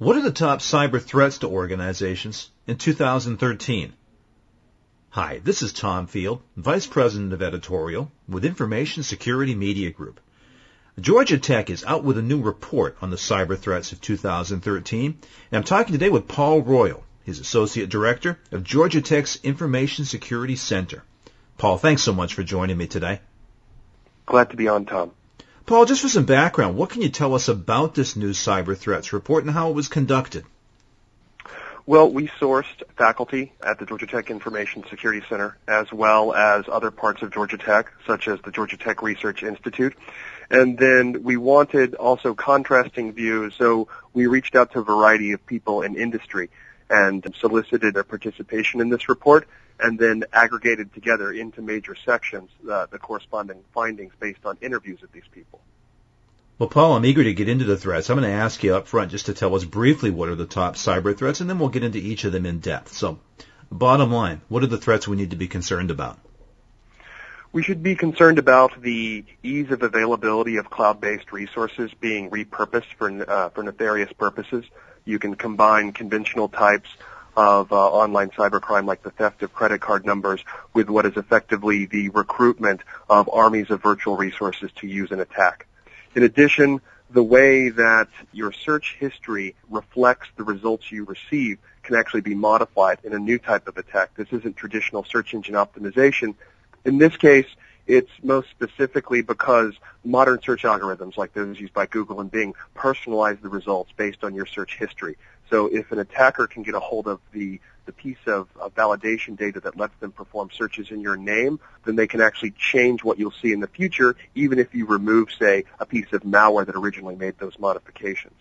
What are the top cyber threats to organizations in 2013? Hi, this is Tom Field, Vice President of Editorial with Information Security Media Group. Georgia Tech is out with a new report on the cyber threats of 2013, and I'm talking today with Paul Royal, his Associate Director of Georgia Tech's Information Security Center. Paul, thanks so much for joining me today. Glad to be on, Tom. Paul, just for some background, what can you tell us about this new cyber threats report and how it was conducted? Well, we sourced faculty at the Georgia Tech Information Security Center as well as other parts of Georgia Tech, such as the Georgia Tech Research Institute. And then we wanted also contrasting views, so we reached out to a variety of people in industry and solicited their participation in this report and then aggregated together into major sections uh, the corresponding findings based on interviews of these people. Well, Paul, I'm eager to get into the threats. I'm going to ask you up front just to tell us briefly what are the top cyber threats, and then we'll get into each of them in depth. So, bottom line, what are the threats we need to be concerned about? We should be concerned about the ease of availability of cloud-based resources being repurposed for, uh, for nefarious purposes. You can combine conventional types of uh, online cybercrime like the theft of credit card numbers with what is effectively the recruitment of armies of virtual resources to use an attack. In addition, the way that your search history reflects the results you receive can actually be modified in a new type of attack. This isn't traditional search engine optimization. In this case, it's most specifically because modern search algorithms like those used by Google and Bing personalize the results based on your search history. So if an attacker can get a hold of the, the piece of, of validation data that lets them perform searches in your name, then they can actually change what you'll see in the future, even if you remove, say, a piece of malware that originally made those modifications.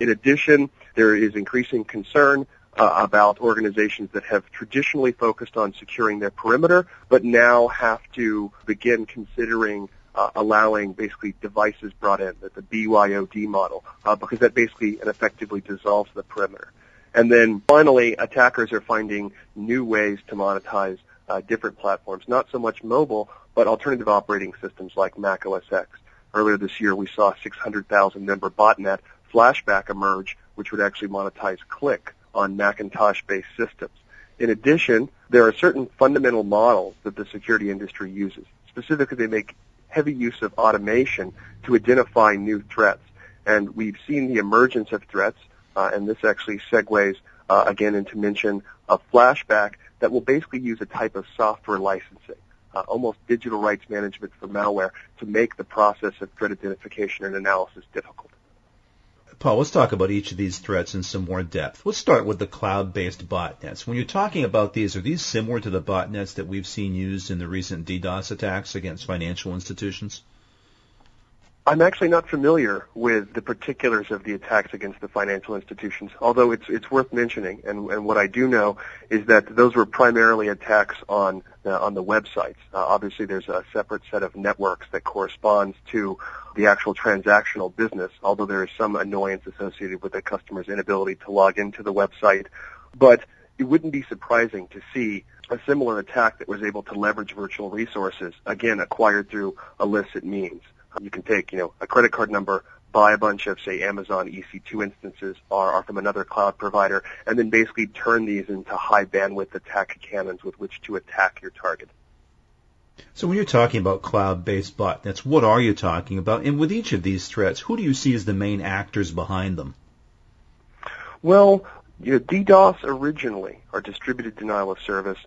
In addition, there is increasing concern uh, about organizations that have traditionally focused on securing their perimeter, but now have to begin considering uh, allowing basically devices brought in, the, the BYOD model, uh, because that basically and effectively dissolves the perimeter. And then finally, attackers are finding new ways to monetize uh, different platforms, not so much mobile, but alternative operating systems like Mac OS X. Earlier this year, we saw 600,000 member botnet flashback emerge, which would actually monetize Click on Macintosh-based systems. In addition, there are certain fundamental models that the security industry uses. Specifically, they make heavy use of automation to identify new threats. And we've seen the emergence of threats, uh, and this actually segues uh, again into mention of flashback that will basically use a type of software licensing, uh, almost digital rights management for malware, to make the process of threat identification and analysis difficult. Paul, let's talk about each of these threats in some more depth. Let's start with the cloud-based botnets. When you're talking about these, are these similar to the botnets that we've seen used in the recent DDoS attacks against financial institutions? I'm actually not familiar with the particulars of the attacks against the financial institutions, although it's it's worth mentioning. And, and what I do know is that those were primarily attacks on uh, on the websites. Uh, obviously, there's a separate set of networks that corresponds to the actual transactional business, although there is some annoyance associated with the customer's inability to log into the website. But it wouldn't be surprising to see a similar attack that was able to leverage virtual resources, again, acquired through illicit means. You can take, you know, a credit card number, buy a bunch of, say, Amazon EC2 instances or, or from another cloud provider, and then basically turn these into high bandwidth attack cannons with which to attack your target. So when you're talking about cloud-based botnets, what are you talking about? And with each of these threats, who do you see as the main actors behind them? Well, you know, DDoS originally, or distributed denial of service,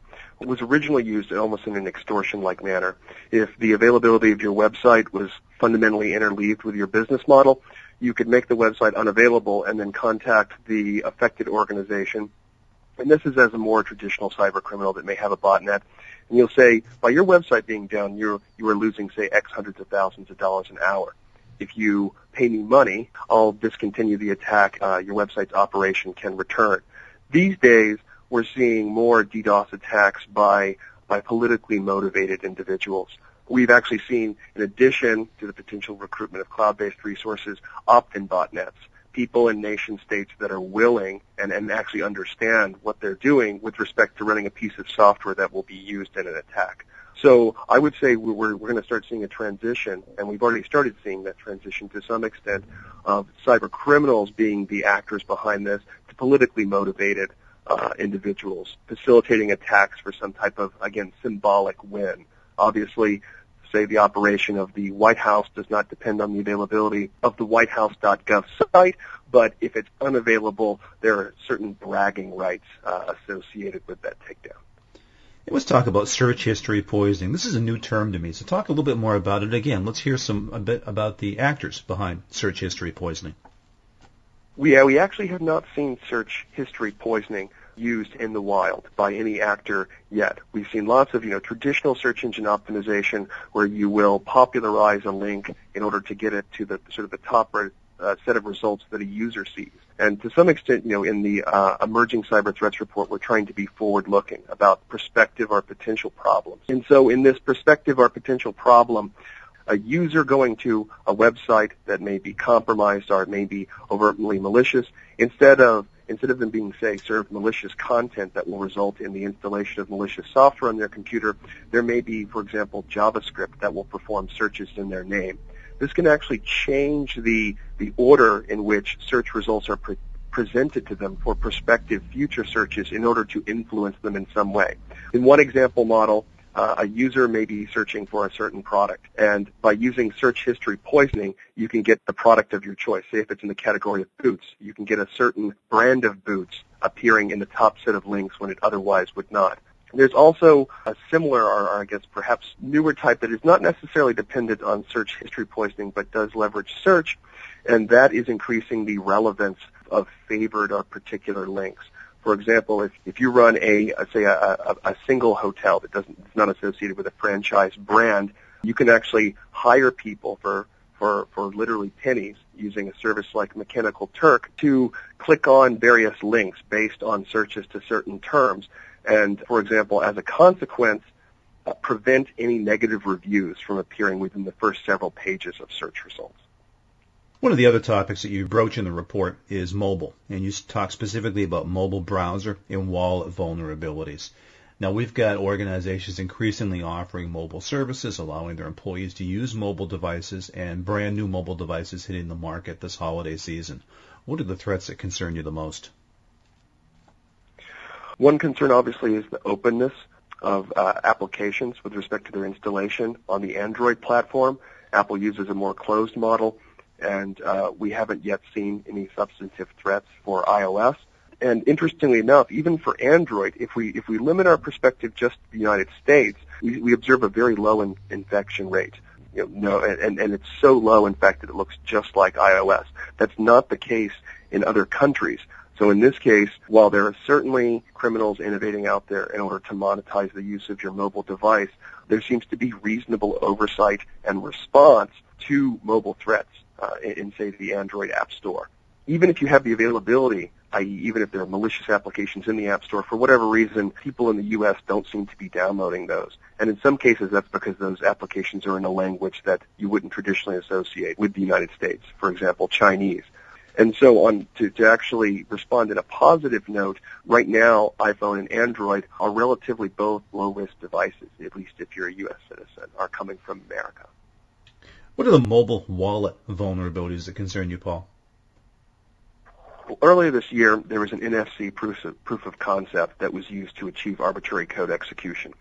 was originally used almost in an extortion-like manner. If the availability of your website was fundamentally interleaved with your business model, you could make the website unavailable and then contact the affected organization. And this is as a more traditional cyber criminal that may have a botnet. And you'll say, by your website being down, you're, you are losing, say, X hundreds of thousands of dollars an hour. If you pay me money, I'll discontinue the attack. Uh, your website's operation can return. These days, we're seeing more DDoS attacks by by politically motivated individuals. We've actually seen, in addition to the potential recruitment of cloud-based resources, opt-in botnets, people in nation states that are willing and, and actually understand what they're doing with respect to running a piece of software that will be used in an attack. So I would say we're, we're going to start seeing a transition, and we've already started seeing that transition to some extent of cyber criminals being the actors behind this to politically motivated uh, individuals, facilitating attacks for some type of, again, symbolic win. Obviously, say the operation of the White House does not depend on the availability of the whitehouse.gov site, but if it's unavailable, there are certain bragging rights uh, associated with that takedown. Let's talk about search history poisoning. This is a new term to me, so talk a little bit more about it again. Let's hear some a bit about the actors behind search history poisoning. We, we actually have not seen search history poisoning used in the wild by any actor yet. We've seen lots of, you know, traditional search engine optimization where you will popularize a link in order to get it to the sort of the top uh, set of results that a user sees. And to some extent, you know, in the uh, emerging cyber threats report, we're trying to be forward-looking about prospective or potential problems. And so in this prospective or potential problem, a user going to a website that may be compromised or it may be overtly malicious, instead of instead of them being, say, served malicious content that will result in the installation of malicious software on their computer, there may be, for example, JavaScript that will perform searches in their name. This can actually change the, the order in which search results are pre- presented to them for prospective future searches in order to influence them in some way. In one example model, uh, a user may be searching for a certain product. And by using search history poisoning, you can get the product of your choice. Say if it's in the category of boots, you can get a certain brand of boots appearing in the top set of links when it otherwise would not. There's also a similar, or, I guess perhaps newer type that is not necessarily dependent on search history poisoning, but does leverage search, and that is increasing the relevance of favored or particular links. For example, if, if you run a, a say a, a, a single hotel that doesn't it's not associated with a franchise brand, you can actually hire people for for, for literally pennies using a service like Mechanical Turk to click on various links based on searches to certain terms. And for example, as a consequence, uh, prevent any negative reviews from appearing within the first several pages of search results. One of the other topics that you broach in the report is mobile, and you talk specifically about mobile browser and wallet vulnerabilities. Now we've got organizations increasingly offering mobile services, allowing their employees to use mobile devices and brand new mobile devices hitting the market this holiday season. What are the threats that concern you the most? One concern obviously is the openness of uh, applications with respect to their installation on the Android platform. Apple uses a more closed model and uh, we haven't yet seen any substantive threats for iOS. And interestingly enough, even for Android, if we if we limit our perspective just to the United States, we, we observe a very low in, infection rate. You know, no, and, and it's so low, in fact, that it looks just like iOS. That's not the case in other countries. So in this case, while there are certainly criminals innovating out there in order to monetize the use of your mobile device, there seems to be reasonable oversight and response to mobile threats uh, in, say, the Android App Store. Even if you have the availability, i.e., even if there are malicious applications in the App Store, for whatever reason, people in the U.S. don't seem to be downloading those. And in some cases, that's because those applications are in a language that you wouldn't traditionally associate with the United States, for example, Chinese. And so on to, to actually respond in a positive note, right now iPhone and Android are relatively both low risk devices, at least if you're a US citizen, are coming from America. What are the mobile wallet vulnerabilities that concern you, Paul? Well, earlier this year, there was an NFC proof of, proof of concept that was used to achieve arbitrary code execution.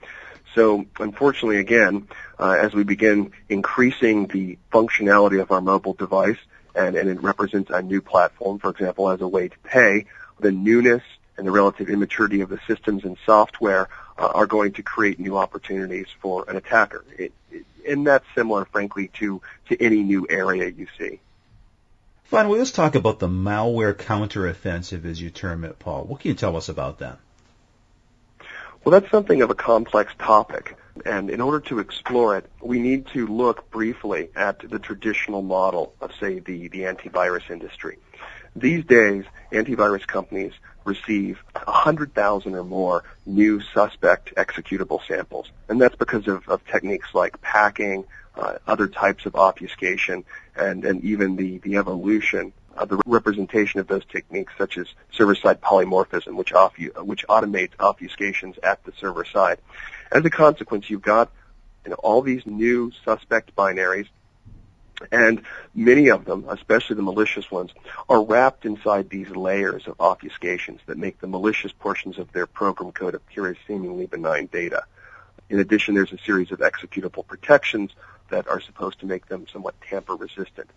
So unfortunately, again, uh, as we begin increasing the functionality of our mobile device, and, and it represents a new platform, for example, as a way to pay, the newness and the relative immaturity of the systems and software uh, are going to create new opportunities for an attacker. It, it, and that's similar, frankly, to, to any new area you see. Finally, let's talk about the malware counteroffensive, as you term it, Paul. What can you tell us about that? Well, that's something of a complex topic. And in order to explore it, we need to look briefly at the traditional model of, say, the, the antivirus industry. These days, antivirus companies receive 100,000 or more new suspect executable samples. And that's because of, of techniques like packing, uh, other types of obfuscation, and, and even the, the evolution of the representation of those techniques, such as server-side polymorphism, which, which automates obfuscations at the server side. As a consequence, you've got You know, all these new suspect binaries and many of them, especially the malicious ones, are wrapped inside these layers of obfuscations that make the malicious portions of their program code appear as seemingly benign data. In addition, there's a series of executable protections that are supposed to make them somewhat tamper resistant.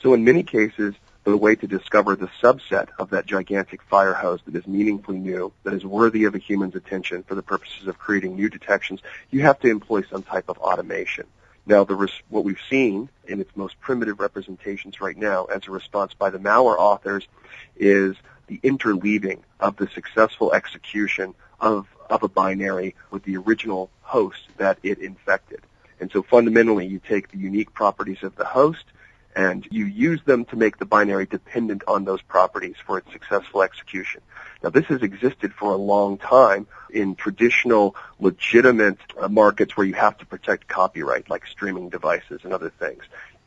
So in many cases, the way to discover the subset of that gigantic fire hose that is meaningfully new, that is worthy of a human's attention for the purposes of creating new detections, you have to employ some type of automation. Now, the what we've seen in its most primitive representations right now as a response by the malware authors is the interleaving of the successful execution of, of a binary with the original host that it infected. And so fundamentally, you take the unique properties of the host and you use them to make the binary dependent on those properties for its successful execution. Now this has existed for a long time in traditional legitimate uh, markets where you have to protect copyright like streaming devices and other things.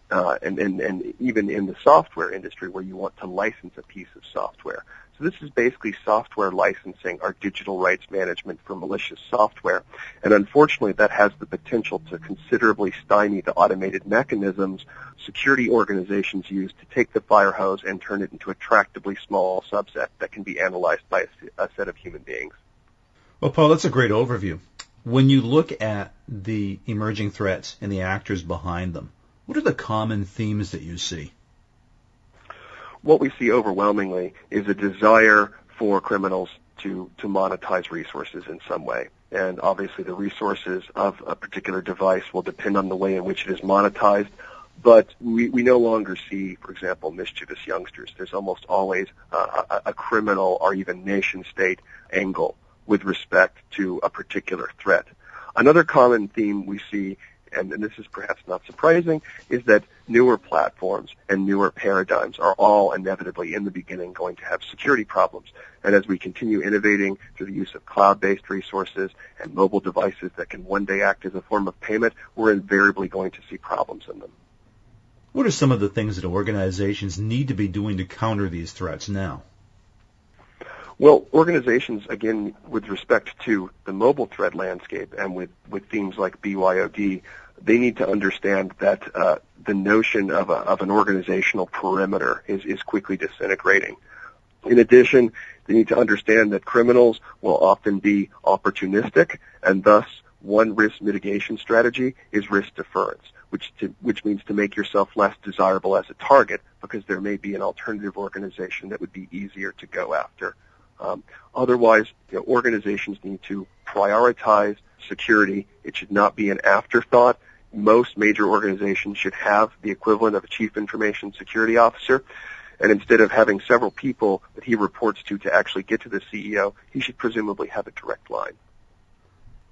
Uh, and, and, and even in the software industry where you want to license a piece of software. This is basically software licensing or digital rights management for malicious software. And unfortunately, that has the potential to considerably stymie the automated mechanisms security organizations use to take the fire hose and turn it into a tractably small subset that can be analyzed by a, a set of human beings. Well, Paul, that's a great overview. When you look at the emerging threats and the actors behind them, what are the common themes that you see? What we see overwhelmingly is a desire for criminals to, to monetize resources in some way. And obviously the resources of a particular device will depend on the way in which it is monetized. But we, we no longer see, for example, mischievous youngsters. There's almost always a, a criminal or even nation state angle with respect to a particular threat. Another common theme we see and, and this is perhaps not surprising, is that newer platforms and newer paradigms are all inevitably in the beginning going to have security problems. And as we continue innovating through the use of cloud-based resources and mobile devices that can one day act as a form of payment, we're invariably going to see problems in them. What are some of the things that organizations need to be doing to counter these threats now? Well, organizations, again, with respect to the mobile threat landscape and with, with themes like BYOD, they need to understand that uh, the notion of, a, of an organizational perimeter is, is quickly disintegrating. In addition, they need to understand that criminals will often be opportunistic, and thus one risk mitigation strategy is risk deference, which to, which means to make yourself less desirable as a target because there may be an alternative organization that would be easier to go after. Um, otherwise, you know, organizations need to prioritize security. It should not be an afterthought. Most major organizations should have the equivalent of a chief information security officer. And instead of having several people that he reports to to actually get to the CEO, he should presumably have a direct line.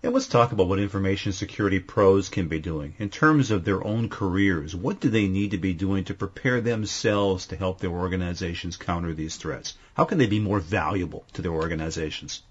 And let's talk about what information security pros can be doing in terms of their own careers. What do they need to be doing to prepare themselves to help their organizations counter these threats? How can they be more valuable to their organizations?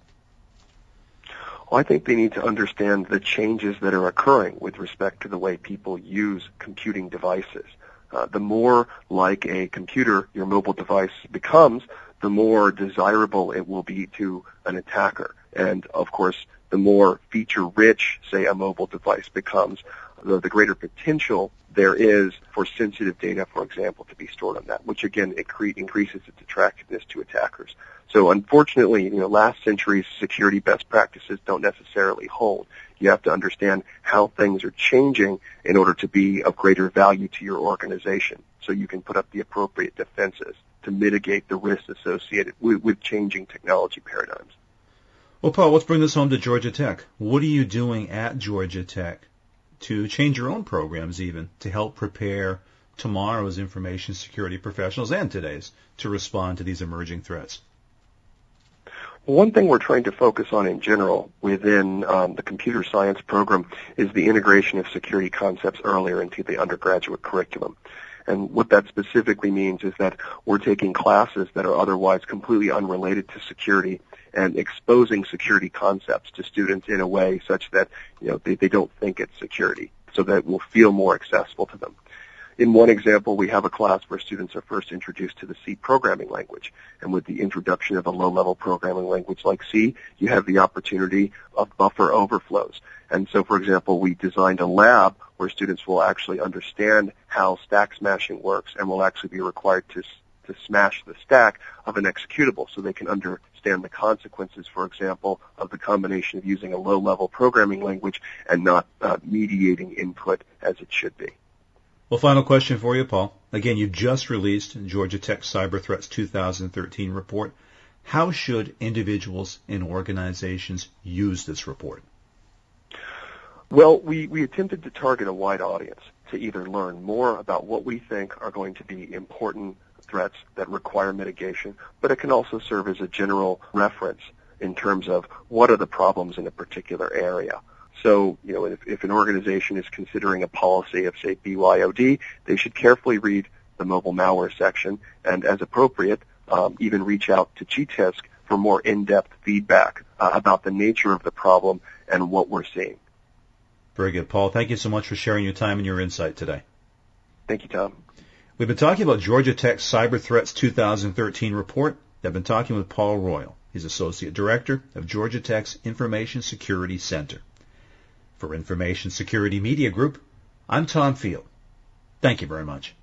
Well, I think they need to understand the changes that are occurring with respect to the way people use computing devices. Uh, the more like a computer your mobile device becomes, the more desirable it will be to an attacker. And of course, the more feature rich, say, a mobile device becomes, the, the greater potential there is for sensitive data, for example, to be stored on that, which again cre- increases its attractiveness to attackers. So unfortunately, you know, last century's security best practices don't necessarily hold. You have to understand how things are changing in order to be of greater value to your organization so you can put up the appropriate defenses to mitigate the risks associated with, with changing technology paradigms. Well, Paul, let's bring this home to Georgia Tech. What are you doing at Georgia Tech to change your own programs even to help prepare tomorrow's information security professionals and today's to respond to these emerging threats? One thing we're trying to focus on in general within um, the computer science program is the integration of security concepts earlier into the undergraduate curriculum. And what that specifically means is that we're taking classes that are otherwise completely unrelated to security and exposing security concepts to students in a way such that you know they, they don't think it's security, so that it will feel more accessible to them. in one example, we have a class where students are first introduced to the C programming language. And with the introduction of a low-level programming language like C, you have the opportunity of buffer overflows. And so, for example, we designed a lab where students will actually understand how stack smashing works and will actually be required to to smash the stack of an executable so they can understand the consequences, for example, of the combination of using a low-level programming language and not uh, mediating input as it should be. Well, final question for you, Paul. Again, you just released Georgia Tech Cyber Threats 2013 report. How should individuals and organizations use this report? Well, we, we attempted to target a wide audience to either learn more about what we think are going to be important threats that require mitigation, but it can also serve as a general reference in terms of what are the problems in a particular area. So, you know, if, if an organization is considering a policy of, say, BYOD, they should carefully read the mobile malware section and, as appropriate, um, even reach out to GTISC for more in-depth feedback uh, about the nature of the problem and what we're seeing. Very good. Paul, thank you so much for sharing your time and your insight today. Thank you, Tom. We've been talking about Georgia Tech's Cyber Threats 2013 report. I've been talking with Paul Royal. He's Associate Director of Georgia Tech's Information Security Center. For Information Security Media Group, I'm Tom Field. Thank you very much.